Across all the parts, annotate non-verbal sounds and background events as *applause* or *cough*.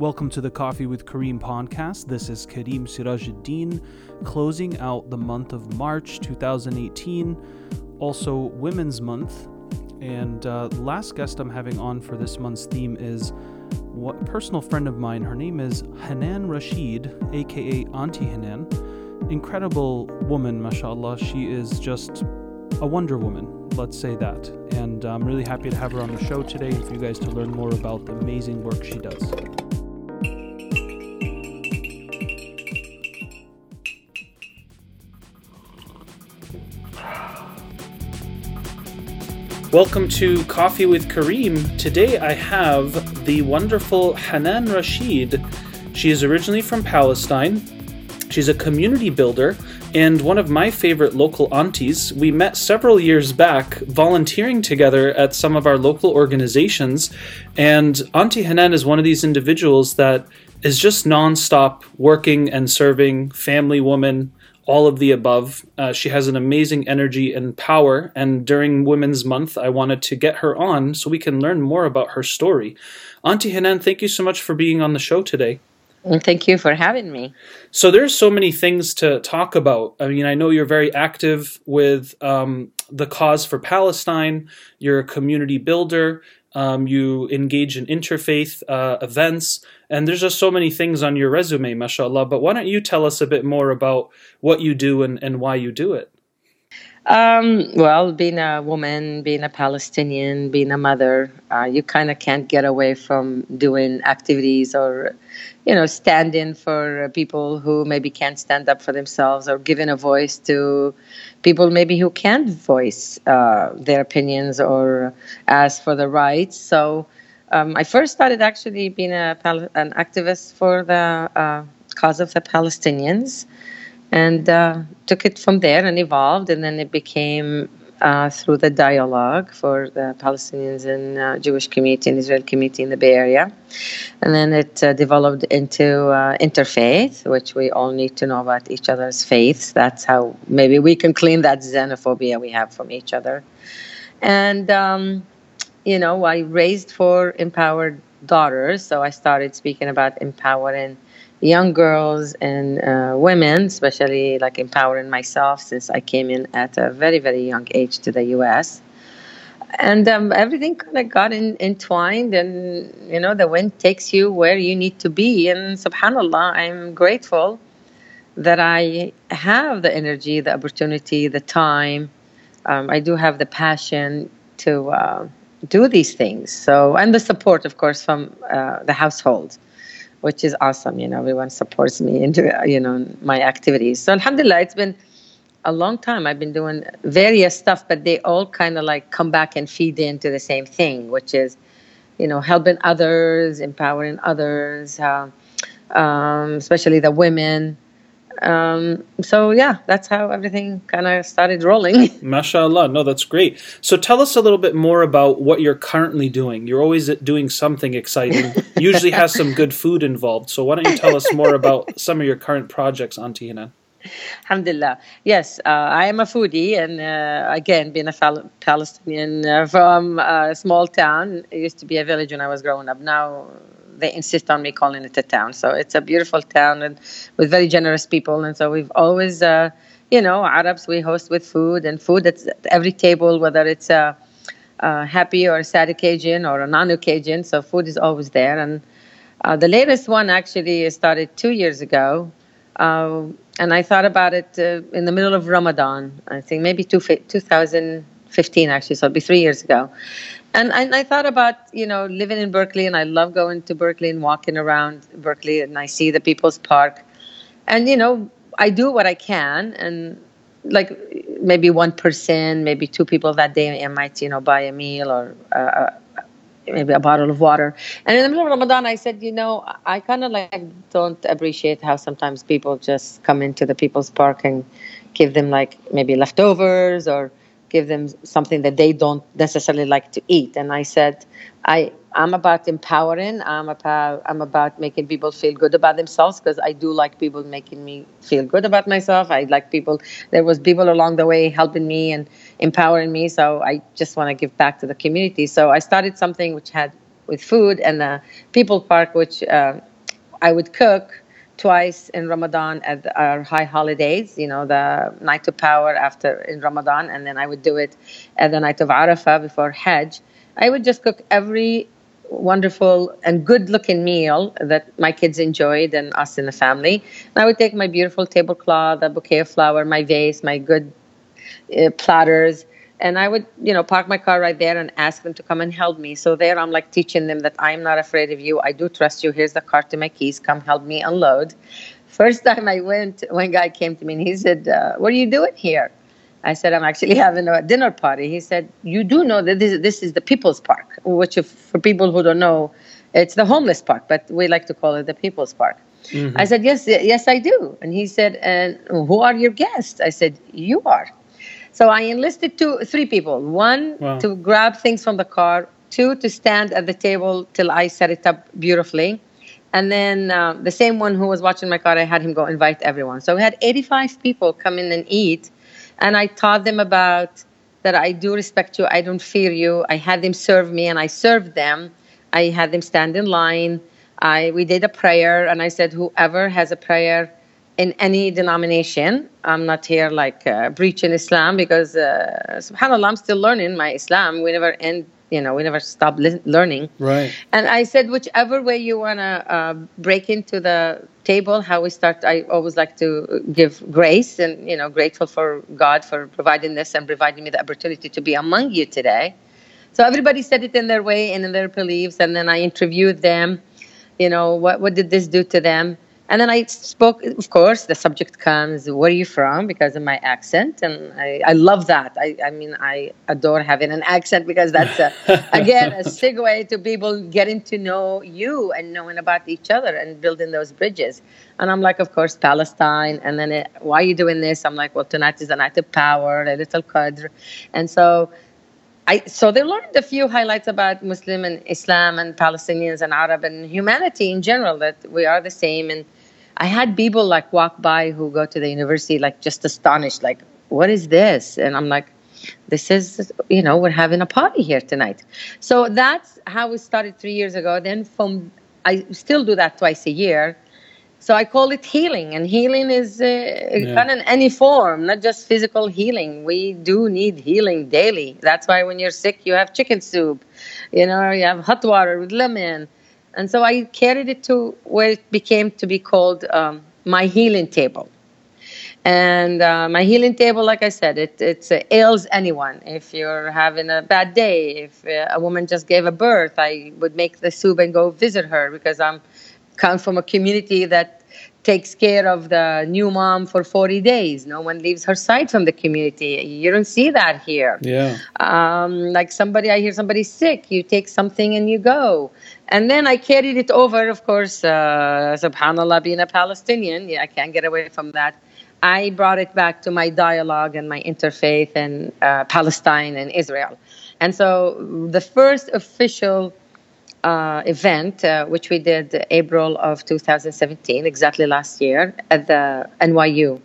Welcome to the Coffee with Kareem podcast. This is Kareem Sirajuddin, closing out the month of March 2018, also Women's Month. And uh, last guest I'm having on for this month's theme is a personal friend of mine. Her name is Hanan Rashid, aka Auntie Hanan. Incredible woman, mashallah. She is just a Wonder Woman, let's say that. And I'm really happy to have her on the show today for you guys to learn more about the amazing work she does. Welcome to Coffee with Kareem. Today I have the wonderful Hanan Rashid. She is originally from Palestine. She's a community builder and one of my favorite local aunties. We met several years back volunteering together at some of our local organizations. And Auntie Hanan is one of these individuals that is just nonstop working and serving, family woman, all of the above. Uh, she has an amazing energy and power. And during Women's Month, I wanted to get her on so we can learn more about her story. Auntie Hanan, thank you so much for being on the show today. Thank you for having me. So there's so many things to talk about. I mean, I know you're very active with um, the cause for Palestine. You're a community builder. Um, you engage in interfaith uh, events, and there's just so many things on your resume, mashallah. But why don't you tell us a bit more about what you do and, and why you do it? Um, well, being a woman, being a Palestinian, being a mother, uh, you kind of can't get away from doing activities or, you know, standing for people who maybe can't stand up for themselves or giving a voice to people maybe who can't voice uh, their opinions or ask for the rights. So um, I first started actually being a, an activist for the uh, cause of the Palestinians and uh, took it from there and evolved, and then it became uh, through the dialogue for the Palestinians and uh, Jewish community and Israel community in the Bay Area. And then it uh, developed into uh, interfaith, which we all need to know about each other's faiths. That's how maybe we can clean that xenophobia we have from each other. And, um, you know, I raised four empowered daughters, so I started speaking about empowering young girls and uh, women, especially like empowering myself since I came in at a very, very young age to the US. And um, everything kind of got in, entwined, and you know, the wind takes you where you need to be. And subhanAllah, I'm grateful that I have the energy, the opportunity, the time. Um, I do have the passion to uh, do these things. So, and the support, of course, from uh, the household which is awesome. You know, everyone supports me into you know my activities. So alhamdulillah, it's been a long time. I've been doing various stuff, but they all kind of like come back and feed into the same thing, which is you know helping others, empowering others, uh, um, especially the women. Um, so yeah, that's how everything kind of started rolling. *laughs* Mashallah, no, that's great. So tell us a little bit more about what you're currently doing. You're always doing something exciting. *laughs* Usually has some good food involved. So why don't you tell us more about *laughs* some of your current projects, Auntie Hanan? Alhamdulillah. Yes, uh, I am a foodie, and uh, again, being a Fal- Palestinian uh, from a small town, it used to be a village when I was growing up. Now they insist on me calling it a town. So it's a beautiful town and with very generous people. And so we've always, uh, you know, Arabs we host with food and food at every table, whether it's a, a happy or a sad occasion or a non-occasion. So food is always there. And uh, the latest one actually started two years ago. Uh, and I thought about it uh, in the middle of Ramadan. I think maybe two, 2015 actually, so it'll be three years ago and, and I thought about you know living in Berkeley, and I love going to Berkeley and walking around Berkeley, and I see the People's Park, and you know I do what I can, and like maybe one person, maybe two people that day, I might you know buy a meal or uh, uh maybe a bottle of water. And in the middle of Ramadan, I said, you know, I kind of like don't appreciate how sometimes people just come into the People's Park and give them like maybe leftovers or give them something that they don't necessarily like to eat. And I said, I I'm about empowering. I'm about I'm about making people feel good about themselves because I do like people making me feel good about myself. I like people. There was people along the way helping me and empowering me. So I just want to give back to the community. So I started something which had with food and the people park, which uh, I would cook twice in Ramadan at our high holidays, you know, the night of power after in Ramadan, and then I would do it at the night of Arafah before Hajj. I would just cook every wonderful and good looking meal that my kids enjoyed and us in the family. And I would take my beautiful tablecloth, a bouquet of flower, my vase, my good uh, platters, and I would, you know, park my car right there and ask them to come and help me. So there I'm like teaching them that I'm not afraid of you. I do trust you. Here's the car to my keys. Come help me unload. *laughs* First time I went, one guy came to me and he said, uh, What are you doing here? I said, I'm actually *laughs* having a dinner party. He said, You do know that this, this is the People's Park, which, if, for people who don't know, it's the homeless park, but we like to call it the People's Park. Mm-hmm. I said, Yes, yes, I do. And he said, And who are your guests? I said, You are. So I enlisted two, three people. One wow. to grab things from the car. Two to stand at the table till I set it up beautifully. And then uh, the same one who was watching my car, I had him go invite everyone. So we had 85 people come in and eat. And I taught them about that I do respect you, I don't fear you. I had them serve me and I served them. I had them stand in line. I, we did a prayer and I said, whoever has a prayer in any denomination. I'm not here like uh, preaching Islam because, uh, subhanAllah, I'm still learning my Islam. We never end, you know, we never stop li- learning. Right. And I said, whichever way you want to uh, break into the table, how we start, I always like to give grace and, you know, grateful for God for providing this and providing me the opportunity to be among you today. So everybody said it in their way and in their beliefs. And then I interviewed them, you know, what, what did this do to them? And then I spoke, of course, the subject comes, where are you from? Because of my accent. And I, I love that. I, I mean, I adore having an accent because that's, a, *laughs* again, a segue to people getting to know you and knowing about each other and building those bridges. And I'm like, of course, Palestine. And then, it, why are you doing this? I'm like, well, tonight is the night of power, Laylatul Qadr. And so, I, so they learned a few highlights about Muslim and Islam and Palestinians and Arab and humanity in general that we are the same and I had people like walk by who go to the university like just astonished, like, what is this? And I'm like, this is, you know, we're having a party here tonight. So that's how we started three years ago. Then from, I still do that twice a year. So I call it healing, and healing is uh, yeah. kind of any form, not just physical healing. We do need healing daily. That's why when you're sick, you have chicken soup, you know, you have hot water with lemon and so I carried it to where it became to be called um, my healing table. And uh, my healing table, like I said, it it uh, ails anyone. If you're having a bad day, if uh, a woman just gave a birth, I would make the soup and go visit her because I'm come from a community that takes care of the new mom for 40 days. No one leaves her side from the community. You don't see that here. Yeah. Um, like somebody, I hear somebody sick, you take something and you go. And then I carried it over, of course, uh, subhanAllah, being a Palestinian, yeah, I can't get away from that. I brought it back to my dialogue and my interfaith and uh, Palestine and Israel. And so the first official uh, event, uh, which we did April of 2017, exactly last year, at the NYU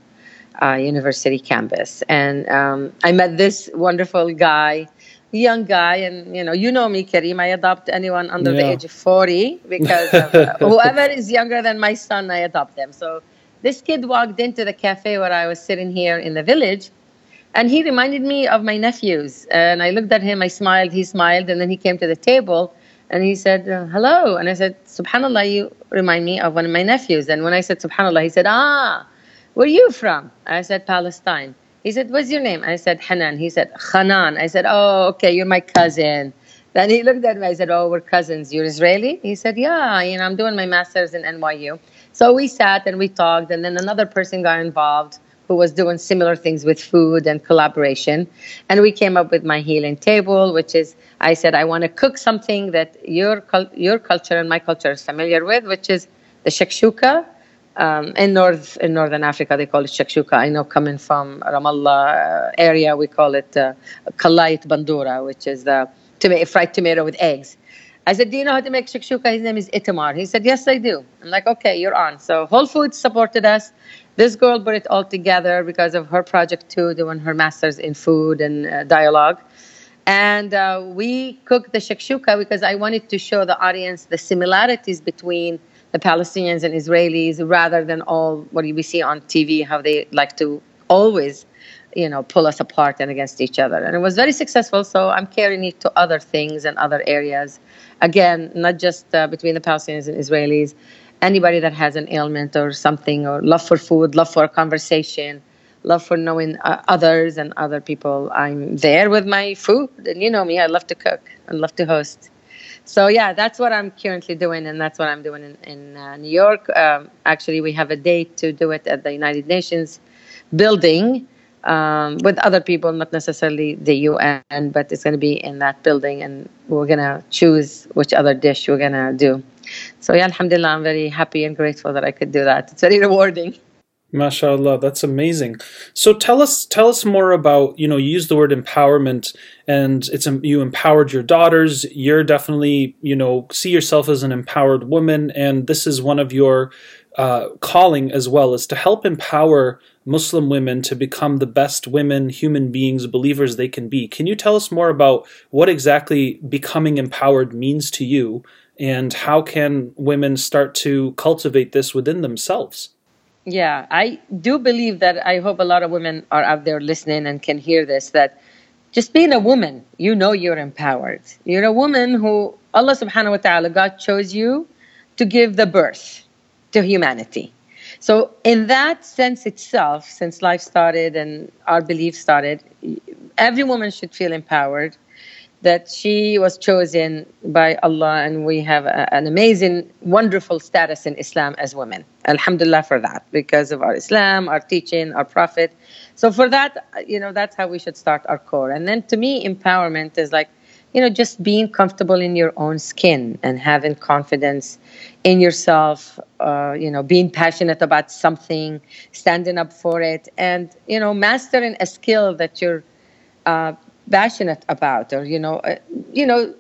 uh, University campus. And um, I met this wonderful guy, young guy, and you know, you know me, Kareem. I adopt anyone under yeah. the age of 40 because of, uh, *laughs* whoever is younger than my son, I adopt them. So this kid walked into the cafe where I was sitting here in the village. And he reminded me of my nephews. And I looked at him, I smiled, he smiled, and then he came to the table and he said, uh, hello. And I said, subhanAllah, you remind me of one of my nephews. And when I said, subhanAllah, he said, ah, where are you from? I said, Palestine. He said, what's your name? I said, Hanan. He said, Hanan. I said, oh, okay, you're my cousin. Then he looked at me. I said, oh, we're cousins. You're Israeli? He said, yeah, you know, I'm doing my master's in NYU. So we sat and we talked. And then another person got involved who was doing similar things with food and collaboration. And we came up with my healing table, which is I said I want to cook something that your your culture and my culture is familiar with, which is the shakshuka. Um, in north in northern Africa, they call it shakshuka. I know coming from Ramallah uh, area, we call it uh, kalayt bandura, which is the tomato, fried tomato with eggs. I said, Do you know how to make shakshuka? His name is Itamar. He said, Yes, I do. I'm like, Okay, you're on. So Whole Foods supported us. This girl put it all together because of her project too, doing her master's in food and uh, dialogue. And uh, we cooked the shakshuka because I wanted to show the audience the similarities between the Palestinians and Israelis rather than all what we see on TV, how they like to always, you know, pull us apart and against each other. And it was very successful. So I'm carrying it to other things and other areas. Again, not just uh, between the Palestinians and Israelis. Anybody that has an ailment or something, or love for food, love for conversation, love for knowing uh, others and other people. I'm there with my food, and you know me, I love to cook and love to host. So yeah, that's what I'm currently doing, and that's what I'm doing in, in uh, New York. Um, actually, we have a date to do it at the United Nations building um, with other people, not necessarily the UN, but it's going to be in that building, and we're going to choose which other dish we're going to do. So yeah, Alhamdulillah, I'm very happy and grateful that I could do that. It's very rewarding. MashaAllah, that's amazing. So tell us tell us more about, you know, you use the word empowerment and it's you empowered your daughters. You're definitely, you know, see yourself as an empowered woman and this is one of your uh, calling as well is to help empower Muslim women to become the best women, human beings, believers they can be. Can you tell us more about what exactly becoming empowered means to you and how can women start to cultivate this within themselves? Yeah, I do believe that I hope a lot of women are out there listening and can hear this that just being a woman, you know you're empowered. You're a woman who Allah subhanahu wa ta'ala, God chose you to give the birth to humanity. So, in that sense itself, since life started and our belief started, every woman should feel empowered that she was chosen by Allah, and we have a, an amazing, wonderful status in Islam as women. Alhamdulillah for that, because of our Islam, our teaching, our Prophet. So for that, you know, that's how we should start our core. And then to me, empowerment is like, you know, just being comfortable in your own skin and having confidence in yourself, uh, you know, being passionate about something, standing up for it, and, you know, mastering a skill that you're uh, passionate about or you know uh, you know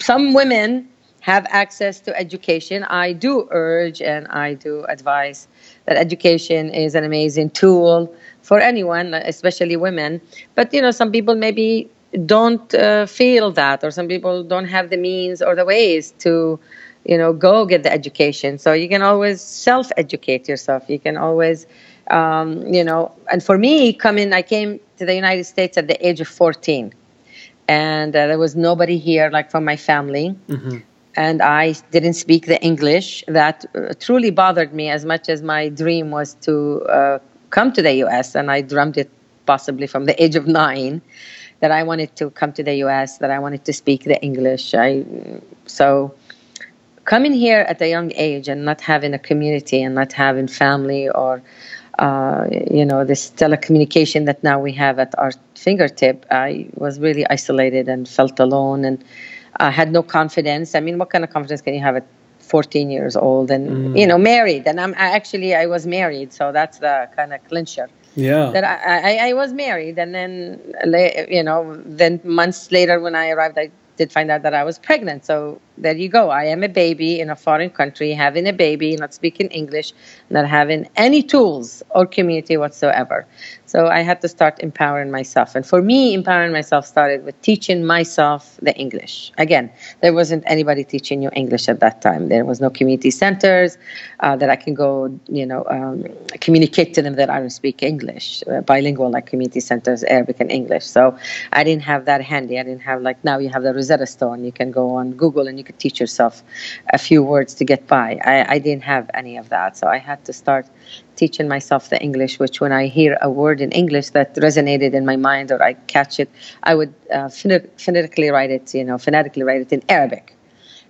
some women have access to education. I do urge and i do advise that education is an amazing tool for anyone especially women. But you know some people maybe don't uh, feel that or some people don't have the means or the ways to you know go get the education. So you can always self educate yourself. You can always um, you know and for me coming i came to the United States at the age of 14. And uh, there was nobody here, like from my family. Mm-hmm. And I didn't speak the English. That uh, truly bothered me as much as my dream was to uh, come to the US. And I dreamed it possibly from the age of nine that I wanted to come to the US, that I wanted to speak the English. I, so coming here at a young age and not having a community and not having family or uh, you know, this telecommunication that now we have at our fingertip, I was really isolated and felt alone and I had no confidence. I mean, what kind of confidence can you have at 14 years old and, mm. you know, married? And I'm I actually, I was married. So that's the kind of clincher. Yeah. That I, I, I was married. And then, you know, then months later when I arrived, I did find out that I was pregnant. So there you go. I am a baby in a foreign country, having a baby, not speaking English, not having any tools or community whatsoever. So I had to start empowering myself. And for me, empowering myself started with teaching myself the English. Again, there wasn't anybody teaching you English at that time. There was no community centers uh, that I can go, you know, um, communicate to them that I don't speak English, uh, bilingual like community centers, Arabic and English. So I didn't have that handy. I didn't have like now you have the Rosetta Stone. You can go on Google and you can teach yourself a few words to get by. I, I didn't have any of that. So I had to start teaching myself the English, which when I hear a word in English that resonated in my mind or I catch it, I would uh, phonetically write it, you know, phonetically write it in Arabic.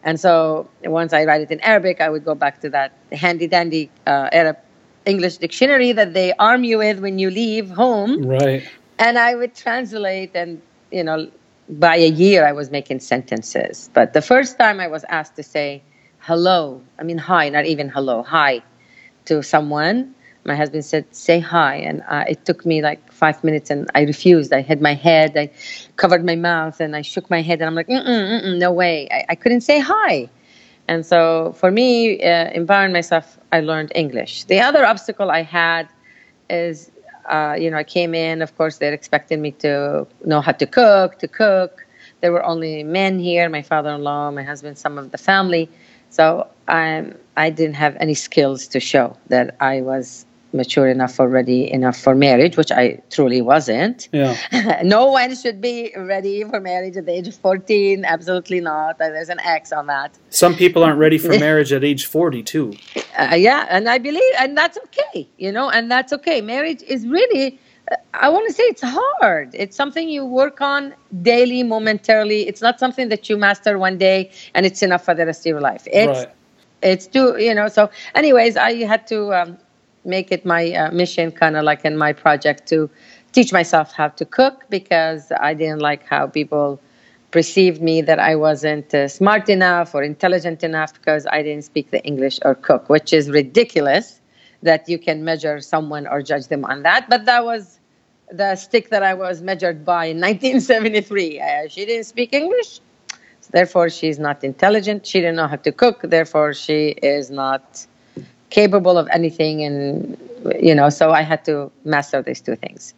And so once I write it in Arabic, I would go back to that handy dandy uh, Arab English dictionary that they arm you with when you leave home. Right. And I would translate and, you know, by a year I was making sentences. But the first time I was asked to say hello, I mean hi, not even hello, hi to someone, my husband said, "Say hi," and uh, it took me like five minutes, and I refused. I had my head, I covered my mouth, and I shook my head, and I'm like, mm-mm, mm-mm, "No way!" I, I, couldn't say hi. And so, for me, uh, empowering myself, I learned English. The other obstacle I had is, uh, you know, I came in. Of course, they're expecting me to know how to cook, to cook. There were only men here, my father-in-law, my husband, some of the family So I I didn't have any skills to show that I was mature enough already enough for marriage, which I truly wasn't. Yeah. *laughs* no one should be ready for marriage at the age of 14. Absolutely not. There's an X on that. Some people aren't ready for *laughs* marriage at age 40 too. Uh, yeah, and I believe, and that's okay, you know, and that's okay. Marriage is really, uh, I want to say it's hard. It's something you work on daily, momentarily. It's not something that you master one day and it's enough for the rest of your life. It's, right. it's too, you know, so anyways, I had to, um, make it my uh, mission, kind of like in my project, to teach myself how to cook because I didn't like how people perceived me that I wasn't uh, smart enough or intelligent enough because I didn't speak the English or cook, which is ridiculous that you can measure someone or judge them on that. But that was the stick that I was measured by in 1973. Uh, she didn't speak English, therefore she's not intelligent. She didn't know how to cook, therefore she is not capable of anything and you know so i had to master these two things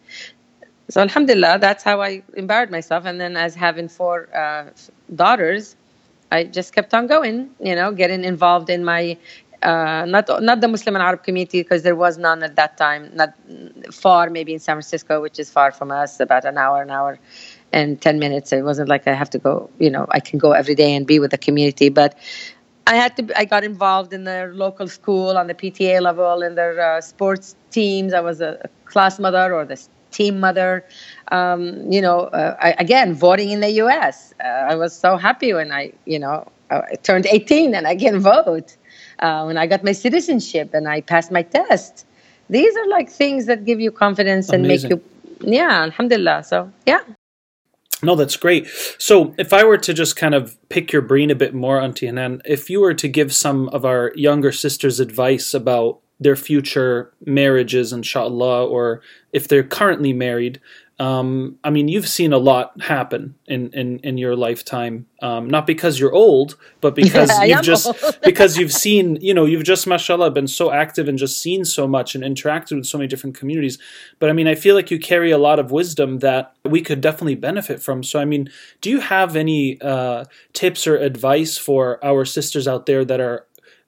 so alhamdulillah that's how i empowered myself and then as having four uh, daughters i just kept on going you know getting involved in my uh, not not the Muslim and Arab community because there was none at that time. Not far, maybe in San Francisco, which is far from us, about an hour, an hour and ten minutes. It wasn't like I have to go. You know, I can go every day and be with the community. But I had to. I got involved in their local school on the PTA level in their uh, sports teams. I was a, class mother or the team mother. Um, you know, uh, I, again, voting in the U.S. Uh, I was so happy when I, you know, I turned 18 and I can vote. Uh, when I got my citizenship and I passed my test. These are like things that give you confidence Amazing. and make you, yeah, alhamdulillah. So yeah. No, that's great. So, if I were to just kind of pick your brain a bit more, Auntie Hanan, if you were to give some of our younger sisters advice about their future marriages, inshallah, or if they're currently married, um, I mean, you've seen a lot happen in in, in your lifetime. Um, not because you're old, but *laughs* because you've just *laughs* because you've seen, you know, you've just, mashallah, been so active and just seen so much and interacted with so many different communities. But I mean, I feel like you carry a lot of wisdom that we could definitely benefit from. So, I mean, do you have any uh, tips or advice for our sisters out there that are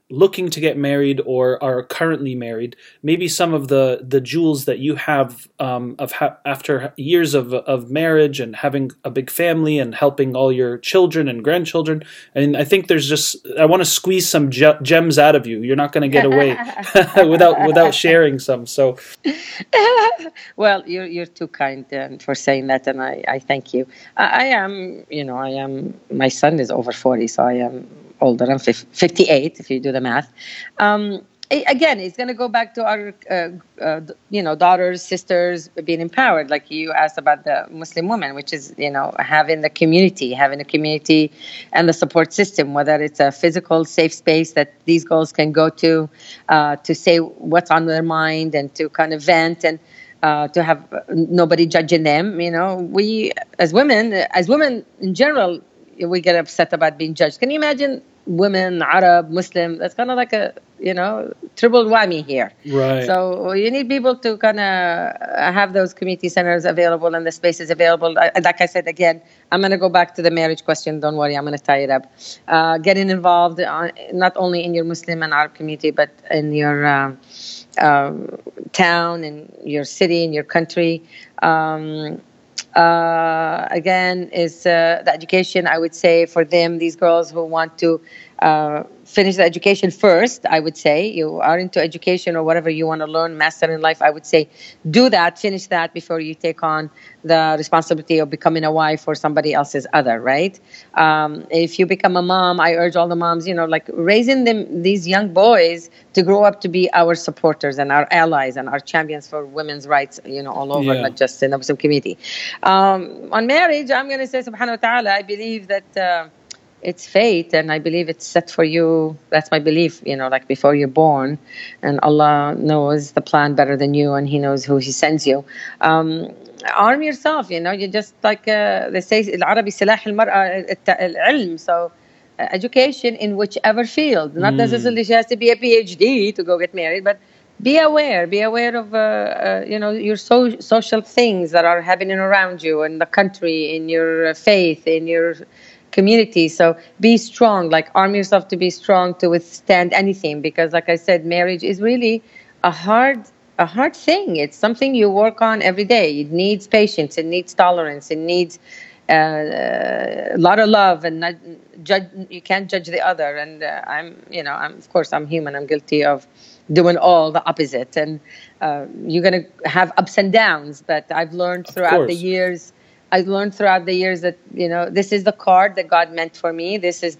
looking to get married or are currently married, maybe some of the the jewels that you have um, of ha- after years of of marriage and having a big family and helping all your children and grandchildren. And I think there's just I want to squeeze some ge- gems out of you. You're not going to get away *laughs* *laughs* without without sharing some. So, *laughs* well, you're you're too kind uh, for saying that, and I I thank you. I, I am you know I am my son is over forty, so I am older. I'm 58 if you do the math. Um, again, it's going to go back to our, uh, uh, you know, daughters, sisters being empowered, like you asked about the Muslim woman, which is, you know, having the community, having a community and the support system, whether it's a physical safe space that these girls can go to uh, to say what's on their mind and to kind of vent and uh, to have nobody judging them. You know, we as women, as women in general, we get upset about being judged. Can you imagine women, Arab, Muslim? That's kind of like a you know triple whammy here. Right. So you need people to kind of have those community centers available and the spaces available. Like I said again, I'm going to go back to the marriage question. Don't worry, I'm going to tie it up. Uh, getting involved on, not only in your Muslim and Arab community, but in your um, um, town, in your city, in your country. Um, uh, again is uh, the education i would say for them these girls who want to uh, finish the education first i would say. You are into education or whatever you want to learn master in life i would say do that finish that before you take on the responsibility of becoming a wife or somebody else's other right? Um, if you become a mom i urge all the moms you know like raising them these young boys to grow up to be our supporters and our allies and our champions for women's rights you know all over yeah. not just in the muslim community. Um, on marriage i'm going to say subhanahu wa ta'ala i believe that uh, it's fate and i believe it's set for you that's my belief you know like before you're born and allah knows the plan better than you and he knows who he sends you um, arm yourself you know you just like uh, they say العربي سلاح المرأة العلم so uh, education in whichever field not mm. necessarily she has to be a phd to go get married but be aware be aware of uh, uh, you know your so- social things that are happening around you in the country in your faith in your community. So be strong, like arm yourself to be strong to withstand anything. Because, like I said, marriage is really a hard a hard thing. It's something you work on every day. It needs patience. It needs tolerance. It needs uh, a lot of love and not judge. You can't judge the other. And uh, I'm, you know, I'm of course I'm human. I'm guilty of doing all the opposite. And uh, you're gonna have ups and downs. But I've learned throughout the years. I've learned throughout the years that you know this is the card that God meant for me. This is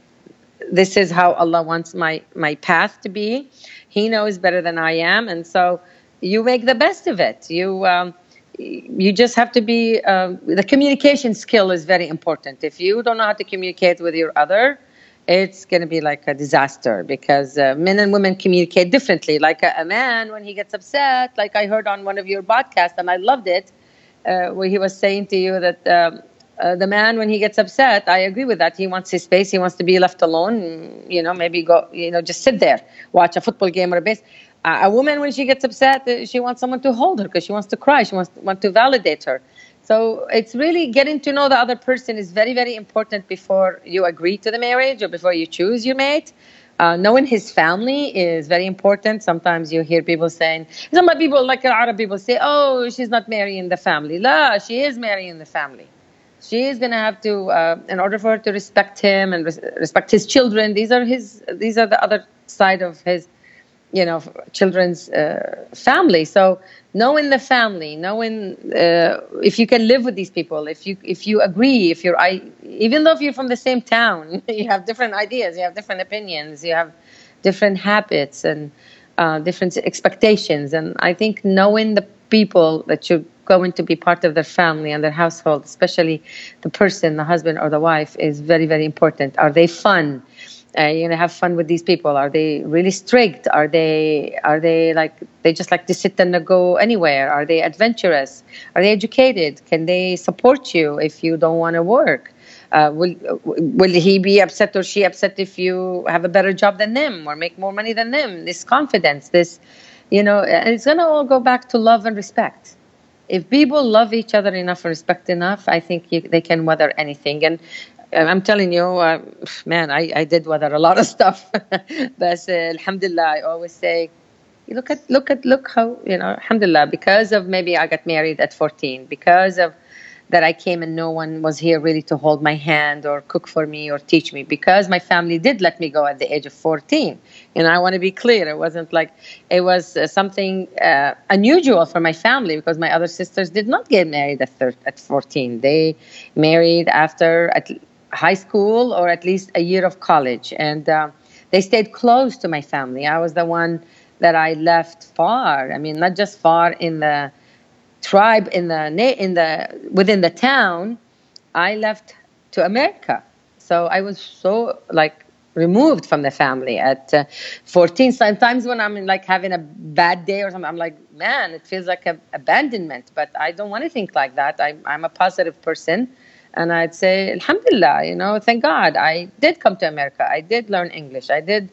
this is how Allah wants my my path to be. He knows better than I am, and so you make the best of it. You um, you just have to be uh, the communication skill is very important if you don't know how to communicate with your other it's going to be like a disaster because uh, men and women communicate differently like a, a, man when he gets upset like i heard on one of your podcasts and i loved it uh, where he was saying to you that um, uh, the man when he gets upset i agree with that. He wants his space. He wants to be left alone. You know maybe go you know just sit there watch a football game or a base. A woman when she gets upset uh, she wants someone to hold her because she wants to cry. She wants want to validate her. So it's really getting to know the other person is very very important before you agree to the marriage or before you choose your mate uh, knowing his family is very important. Sometimes you hear people saying, some people, like Arab people, say, oh, she's not marrying the family. La, she is marrying the family. She is going to have to, uh, in order for her to respect him and res- respect his children, these are his, these are the other side of his you know children's uh, family. So knowing the family knowing uh, if you can live with these people if you if you agree if you're I, even though if you're from the same town *laughs* you have different ideas you have different opinions you have different habits and uh, different expectations. And i think knowing the people that you're going to be part of their family and their household especially the person the husband or the wife is very very important. Are they fun uh, you know have fun with these people. Are they really strict? Are they are they like they just like to sit and go anywhere? Are they adventurous? Are they educated? Can they support you if you don't want to work? Uh, will will he be upset or she upset if you have a better job than them or make more money than them? This confidence this you know and it's going to all go back to love and respect. If people love each other enough and respect enough, I think you, they can weather anything. And I'm telling you, uh, man, I, I did weather a lot of stuff. *laughs* but uh, alhamdulillah, I always say, look at, look at, look how, you know, alhamdulillah, because of maybe I got married at 14, because of that I came and no one was here really to hold my hand or cook for me or teach me because my family did let me go at the age of 14. And I want to be clear, it wasn't like it was uh, something uh, unusual for my family because my other sisters did not get married at, thir- at 14. They married after at high school or at least a year of college. And uh, they stayed close to my family. I was the one that I left far. I mean, not just far in the tribe in the in the within the town. I left to America, so I was so like removed from the family at uh, 14 sometimes when i'm like having a bad day or something i'm like man it feels like a abandonment but i don't want to think like that I, i'm a positive person and I'd say, Alhamdulillah, you know, thank God. I did come to America. I did learn English. I did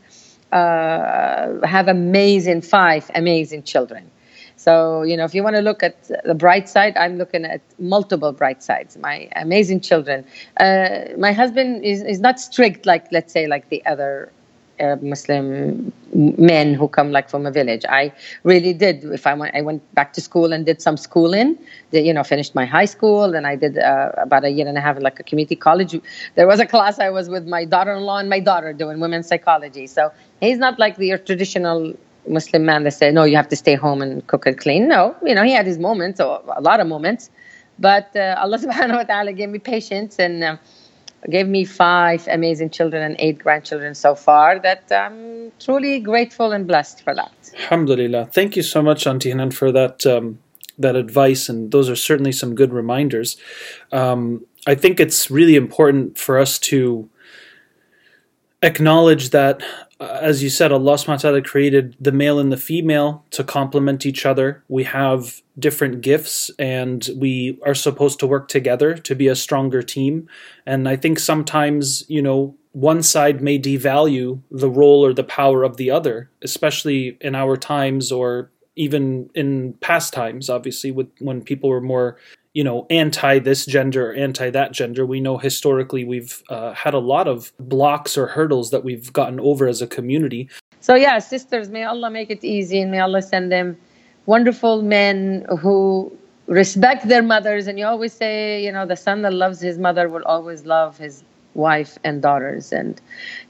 uh, have amazing, five amazing children. So, you know, if you want to look at the bright side, I'm looking at multiple bright sides. My amazing children. Uh, my husband is, is not strict like, let's say, like the other Arab Muslim men who come like from a village. I really did. If I went, I went back to school and did some schooling. You know, finished my high school. Then I did uh, about a year and a half like a community college. There was a class I was with my daughter-in-law and my daughter doing women's psychology. So he's not like the, traditional Muslim man that said, no, you have to stay home and cook and clean. No, you know, he had his moments, or a lot of moments. But uh, Allah *laughs* subhanahu wa ta'ala gave me patience and uh, gave me five amazing children and eight grandchildren so far that I'm truly grateful and blessed for that. Alhamdulillah. Thank you so much, Auntie Hanan, for that um, that advice, and those are certainly some good reminders. Um, I think it's really important for us to acknowledge that uh, as you said, Allah subhanahu wa ta'ala created the male and the female to complement each other. We have different gifts and we are supposed to work together to be a stronger team. And I think sometimes, you know, one side may devalue the role or the power of the other, especially in our times or even in past times, obviously, with when people were more you know, anti this gender, anti that gender. We know historically we've uh, had a lot of blocks or hurdles that we've gotten over as a community. So, yeah, sisters, may Allah make it easy and may Allah send them wonderful men who respect their mothers. And you always say, you know, the son that loves his mother will always love his wife and daughters. And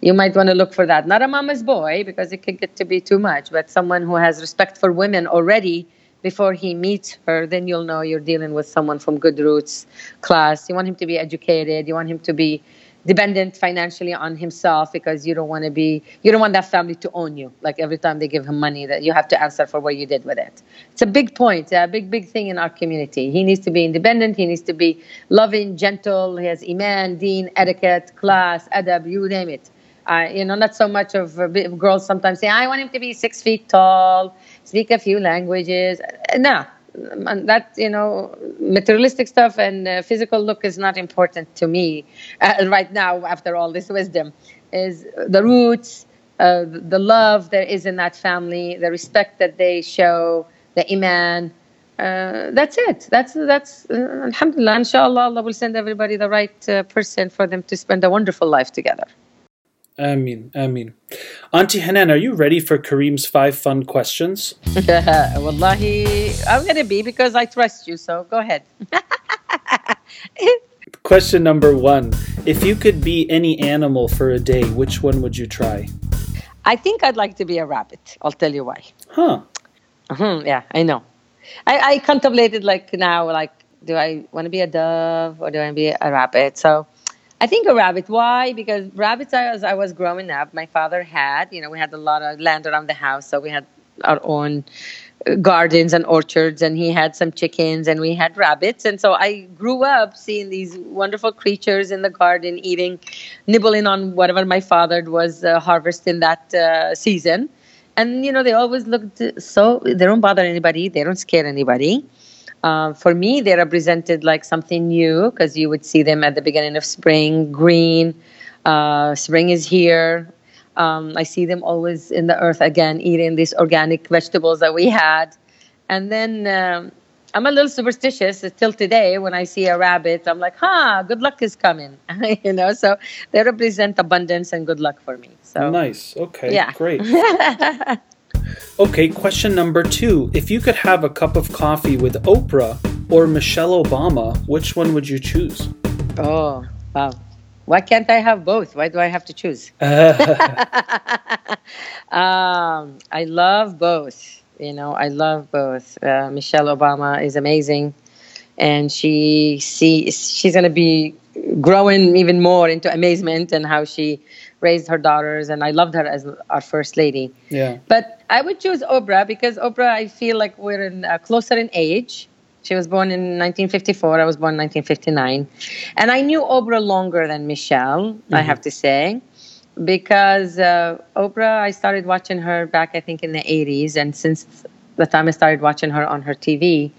you might want to look for that. Not a mama's boy, because it could get to be too much, but someone who has respect for women already before he meets her, then you'll know you're dealing with someone from good roots class. You want him to be educated. You want him to be dependent financially on himself because you don't want to be you don't want that family to own you. Like every time they give him money that you have to answer for what you did with it. It's a big point a big big thing in our community. He needs to be independent he needs to be loving gentle he has iman deen etiquette class adab you name it. Uh, you know not so much of uh, girls sometimes say i want him to be six feet tall speak a few languages. No and that you know materialistic stuff and uh, physical look is not important to me uh, right now after all this wisdom is the roots uh, the love there is in that family the respect that they show the iman. Uh, that's it. That's that's uh, alhamdulillah inshallah allah will send everybody the right uh, person for them to spend a wonderful life together Amin, Amin. Auntie Hanan, are you ready for Kareem's five fun questions? *laughs* Wallahi, I'm going to be because I trust you, so go ahead. *laughs* Question number one If you could be any animal for a day, which one would you try? I think I'd like to be a rabbit. I'll tell you why. Huh. Uh-huh, yeah, I know. I, I contemplated like now, like, do I want to be a dove or do I want to be a rabbit? So I think a rabbit. Why? Because rabbits, as I was growing up, my father had, you know, we had a lot of land around the house. So we had our own uh, gardens and orchards, and he had some chickens, and we had rabbits. And so I grew up seeing these wonderful creatures in the garden eating, nibbling on whatever my father was uh, harvesting that uh, season. And, you know, they always looked so, they don't bother anybody, they don't scare anybody. Uh, for me, they represented like something new because you would see them at the beginning of spring, green. Uh, spring is here. Um, I see them always in the earth again, eating these organic vegetables that we had. And then um, I'm a little superstitious till today. When I see a rabbit, I'm like, "Ha, good luck is coming," *laughs* you know. So they represent abundance and good luck for me. So nice. Okay. Yeah. Great. *laughs* Okay, question number two. If you could have a cup of coffee with Oprah or Michelle Obama, which one would you choose? Oh, wow. Why can't I have both? Why do I have to choose? *laughs* *laughs* um, I love both. You know, I love both. Uh, Michelle Obama is amazing, and she see she's going to be growing even more into amazement and how she raised her daughters, and I loved her as our first lady. Yeah. But I would choose Oprah because Oprah, I feel like we're in, uh, closer in age. She was born in 1954. I was born in 1959. And I knew Oprah longer than Michelle, mm-hmm. I have to say, because uh, Oprah, I started watching her back, I think, in the 80s. And since the time I started watching her on her TV,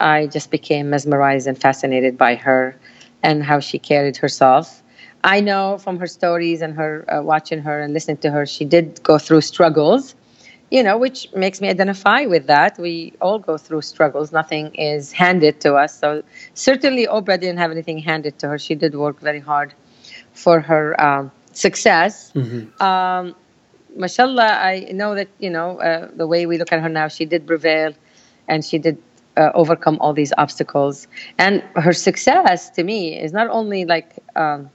I just became mesmerized and fascinated by her and how she carried herself. I know from her stories and her uh, watching her and listening to her, she did go through struggles, you know, which makes me identify with that. We all go through struggles. Nothing is handed to us. So certainly Oprah didn't have anything handed to her. She did work very hard for her um, success. Mm-hmm. Um, mashallah, I know that, you know, uh, the way we look at her now, she did prevail and she did uh, overcome all these obstacles. And her success to me is not only like, um,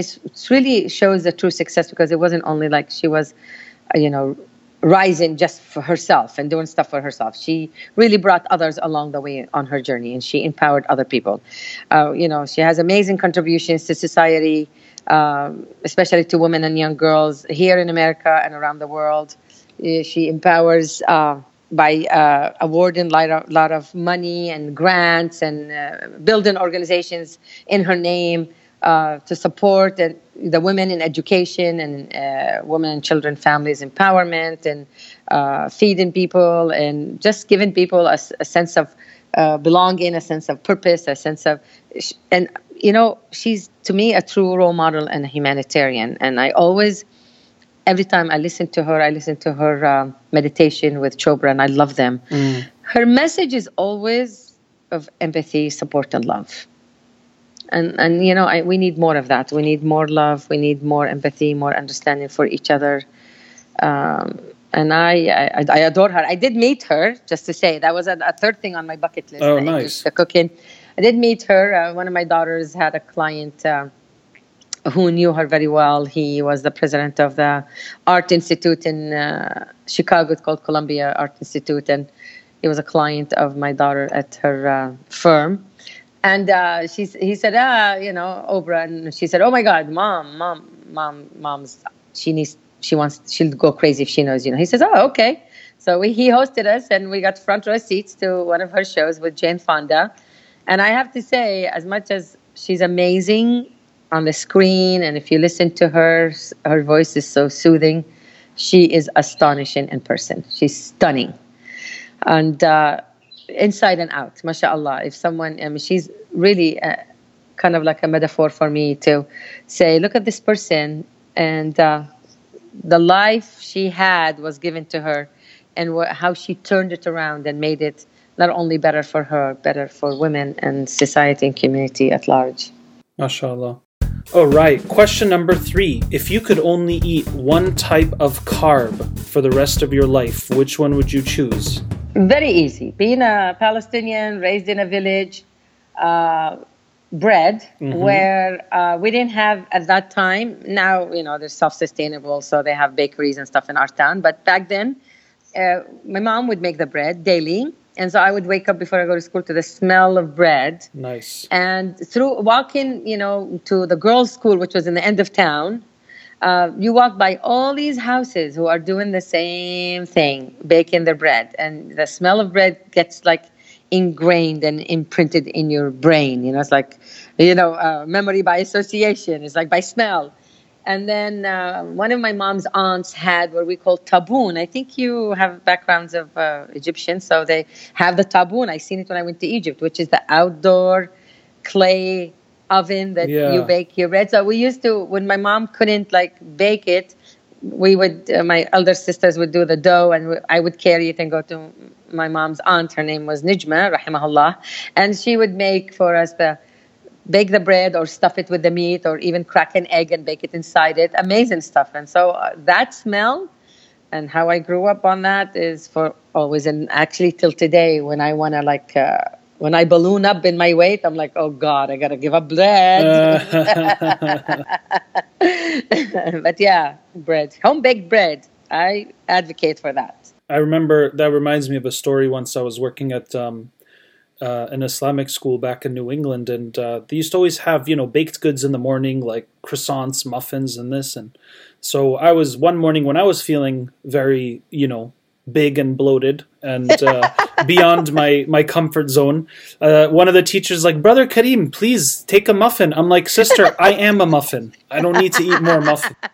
it really shows the true success because it wasn't only like she was, uh, you know, rising just for herself and doing stuff for herself. She really brought others along the way on her journey, and she empowered other people. Uh, you know, she has amazing contributions to society, um, especially to women and young girls here in America and around the world. She empowers. Uh, by uh, awarding a lot, of, lot of money and grants and uh, building organizations in her name uh, to support the, the, women in education and uh, women and children families empowerment and uh, feeding people and just giving people a, a sense of uh, belonging a sense of purpose a sense of and you know she's to me a true role model and a humanitarian and i always every time i listen to her i listen to her um, meditation with chopra and i love them mm. her message is always of empathy, support, and love. And and you know, I, we need more of that. We need more love. We need more empathy, more understanding for each other. Um, and I, I, I adore her. I did meet her, just to say that was a, a third thing on my bucket list. Oh, the nice. English, the cooking. I did meet her. Uh, one of my daughters had a client. Uh, who knew her very well. He was the president of the Art Institute in uh, Chicago. It's called Columbia Art Institute, and he was a client of my daughter at her uh, firm. And uh, she, he said, ah, you know, Oprah, and she said, oh my God, mom, mom, mom, mom's, she needs, she wants, she'll go crazy if she knows, you know. He says, oh, okay. So we, he hosted us, and we got front row seats to one of her shows with Jane Fonda. And I have to say, as much as she's amazing on the screen, and if you listen to her, her voice is so soothing. She is astonishing in person. She's stunning, and uh, inside and out, mashallah. If someone, I mean, she's really uh, kind of like a metaphor for me to say, look at this person, and uh, the life she had was given to her, and wh- how she turned it around and made it not only better for her, better for women and society and community at large. Mashallah. All right, question number three. If you could only eat one type of carb for the rest of your life, which one would you choose? Very easy. Being a Palestinian, raised in a village, uh, bread, where uh, we didn't have at that time. Now, you know, they're self sustainable, so they have bakeries and stuff in our town. But back then, uh, my mom would make the bread daily. And so I would wake up before I go to school to the smell of bread. Nice. And through walking, you know, to the girls' school, which was in the end of town, uh, you walk by all these houses who are doing the same thing, baking their bread, and the smell of bread gets like ingrained and imprinted in your brain. You know, it's like, you know, uh, memory by association. It's like by smell. And then uh, one of my mom's aunts had what we call taboon. I think you have backgrounds of uh, Egyptian, so they have the taboon. I seen it when I went to Egypt, which is the outdoor clay oven that Yeah. you bake your bread. So we used to, when my mom couldn't like bake it, we would, uh, my elder sisters would do the dough, and I would carry it and go to my mom's aunt. Her name was Nijma, rahimahullah, and she would make for us the bake the bread or stuff it with the meat or even crack an egg and bake it inside it. Amazing stuff. And so uh, that smell and how I grew up on that is for always and actually till today when I want to like uh, when I balloon up in my weight, I'm like, oh God, I gotta give up bread. *laughs* but yeah, bread, home baked bread. I advocate for that. I remember that reminds me of a story once I was working at um, uh, an Islamic school back in New England, and uh, they used to always have you know baked goods in the morning, like croissants, muffins, and this. And so I was one morning when I was feeling very you know big and bloated and uh, beyond my my comfort zone. Uh, one of the teachers like, "Brother Kareem, please take a muffin." I'm like, "Sister, I am a muffin. I don't need to eat more muffin." *laughs*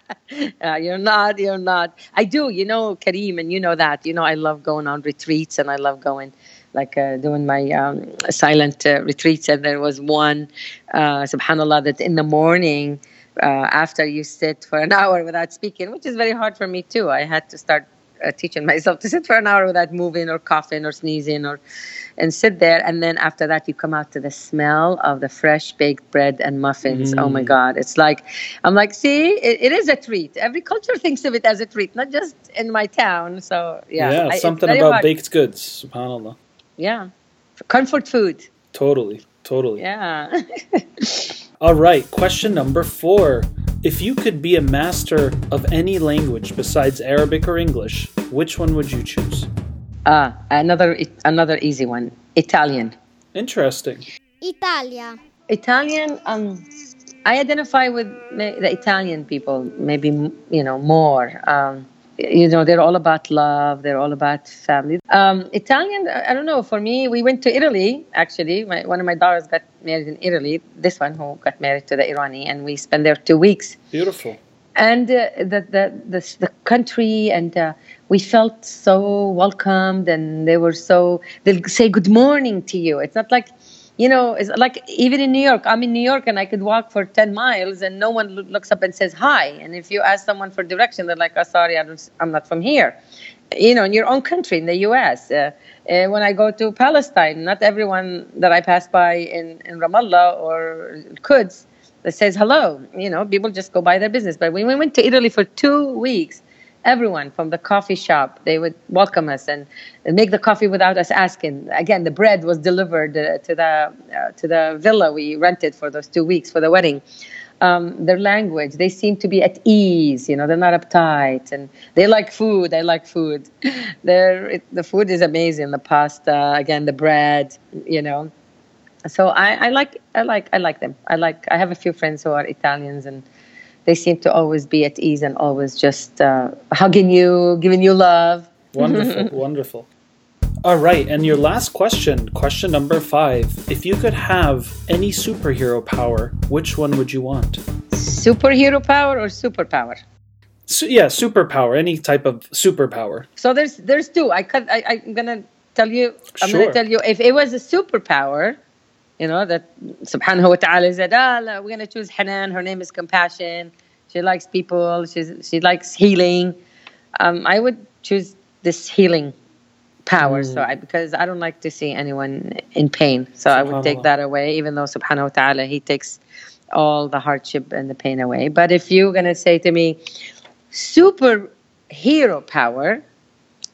Uh, you're not, you're not. I do, you know, Kareem, and you know that. You know, I love going on retreats and I love going, like, uh, doing my um, silent uh, retreats. And there was one, uh, subhanAllah, that in the morning, uh, after you sit for an *laughs* hour without speaking, which is very hard for me too, I had to start uh, teaching myself to sit for an hour without moving or coughing or sneezing or and sit there. And then after that you come out to the smell of the fresh baked bread and muffins. Oh my god. It's like i'm like see it, it is a treat. Every culture *laughs* thinks of it as a treat not just in my town. So yeah, Yeah, I- something about hard. baked goods. Subhanallah. yeah. Comfort food. Totally, totally. yeah *laughs* All right, question number four. If you could be a master of any language besides Arabic or English, which one would you choose? ah another another easy one italian Interesting. Italia. Italian, um, I identify with the Italian people, maybe you know more. Um, you know, they're all about love. They're all about family. Um, Italian, I don't know. For me, we went to Italy. Actually, my, one of my daughters got married in Italy. This one who got married to the Irani, and we spent there two weeks Beautiful. and uh, the, the the the country and uh, we felt so welcomed and they were so they'll say good morning to you it's not like you know it's like even in new york i'm in new york and i could walk for 10 miles and no one looks up and says hi and if you ask someone for direction they're like oh sorry I i'm not from here you know, in your own country, in the U.S. Uh, when I go to Palestine, not everyone that I pass by in, in Ramallah or Quds says hello. You know, people just go by their business. But when we went to Italy for two weeks, everyone from the coffee shop they would welcome us and, make the coffee without us asking. Again, the bread was delivered uh, to the uh, to the villa we rented for those two weeks for the wedding um, their language. They seem to be at ease. You know, they're not uptight, and they like food. I like food. *laughs* They're, the food is amazing. The pasta, again, the bread. You know, so I, I like I like I like them. I like. I have a few friends who are Italians, and they seem to always be at ease and always just uh, hugging you, giving you love. Wonderful, *laughs* wonderful. All right, and your last question, question number five. If you could have any superhero power, which one would you want? Superhero power or superpower? So, yeah, superpower. Any type of superpower. So there's there's two. I could I, I'm gonna tell you. I'm Sure. gonna tell you if it was a superpower, you know that Subhanahu wa Taala said, ah, we're gonna choose Hanan. Her name is compassion. She likes people. She's she likes healing. Um, I would choose this healing power. So I because I don't like to see anyone in pain. So I would take that away. Even though Subhanahu wa Taala He takes all the hardship and the pain away. But if you're gonna say to me, superhero power,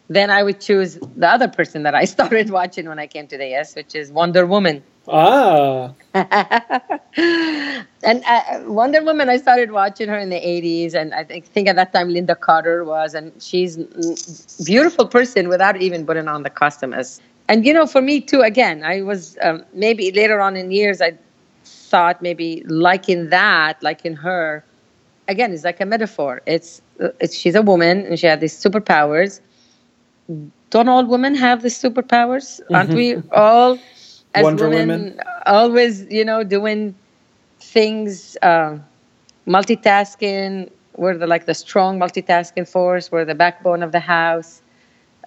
then I would choose the other person that I *laughs* started watching when I came to the US, which is Wonder Woman. Ah, *laughs* and uh, Wonder Woman, I started watching her in the 80s, and I think, think at that time Lynda Carter was, and she's a beautiful person without even putting on the costume. As and you know, for me too, again, I was um, maybe later on in years, I thought maybe liking that, liking her, again, is like a metaphor. It's, it's she's a woman and she had these superpowers. Don't all women have these superpowers? Aren't we all, as Wonder women, Women. always, you know, doing things, uh, multitasking? We're the, like the strong multitasking force. We're the backbone of the house.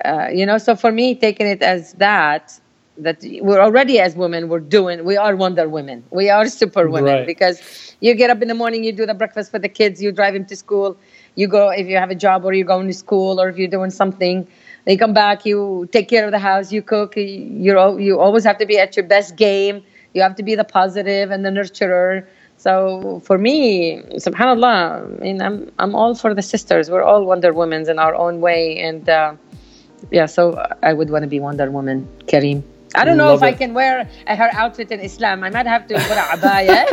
Uh, you know, so for me, taking it as that, that we're already as women, we're doing, we are Wonder Women. We are super women Right. because you get up in the morning, you do the breakfast for the kids, you drive them to school, you go, if you have a job or you're going to school or if you're doing something, they come back, you take care of the house, you cook, you're, you always have to be at your best game. You have to be the positive and the nurturer. So for me, subhanallah, I mean, I'm, I'm all for the sisters. We're all Wonder Women in our own way. And, uh, yeah, so I would want to be Wonder Woman, Kareem. I don't know Love if I can wear her outfit in Islam. I might have to put a abaya.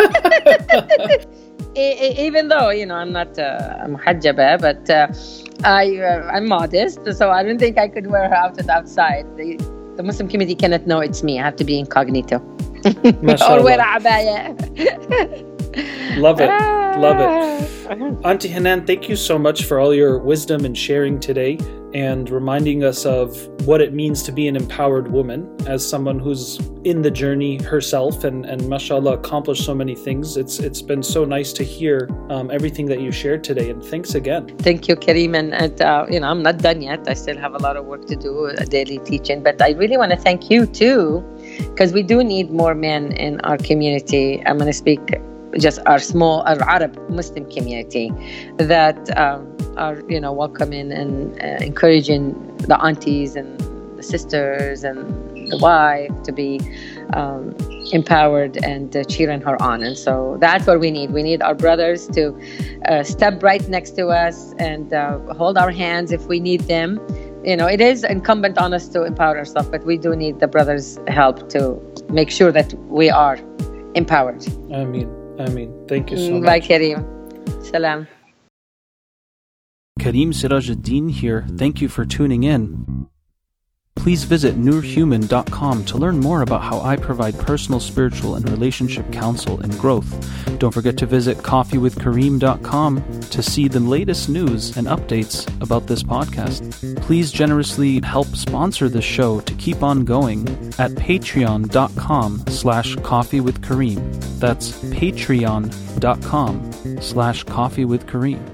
*laughs* Even though you know I'm not uh, I'm hajjaba, but uh, I uh, I'm modest, so I don't think I could wear her outfit outside. The, the Muslim community cannot know it's me. I have to be incognito *laughs* or wear a abaya. *laughs* love it, love it. it. Auntie Hanan, thank you so much for all your wisdom and sharing today and reminding us of what it means to be an empowered woman as someone who's in the journey herself and, and mashallah accomplished so many things. It's it's been so nice to hear um, everything that you shared today and thanks again. Thank you, Kareem. And, and uh, you know, I'm not done yet. I still have a lot of work to do, a daily teaching. But I really want to thank you too, because we do need more men in our community. I'm going to speak just our small, our Arab Muslim community that um, are, you know, welcoming and uh, encouraging the aunties and the sisters and the wife to be um, empowered and uh, cheering her on. And so that's what we need. We need our brothers to uh, step right next to us and uh, hold our hands if we need them. You know, it is incumbent on us to empower ourselves, but we do need the brothers' help to make sure that we are empowered. I mean, I thank you so much. Bye, much. Kareem. Salam. Kareem Sirajuddin here. Thank you for tuning in. Please visit nurhuman.com to learn more about how I provide personal, spiritual, and relationship counsel and growth. Don't forget to visit coffeewithkareem.com to see the latest news and updates about this podcast. Please generously help sponsor this show to keep on going at patreon.com slash coffeewithkareem. That's patreon.com slash coffeewithkareem.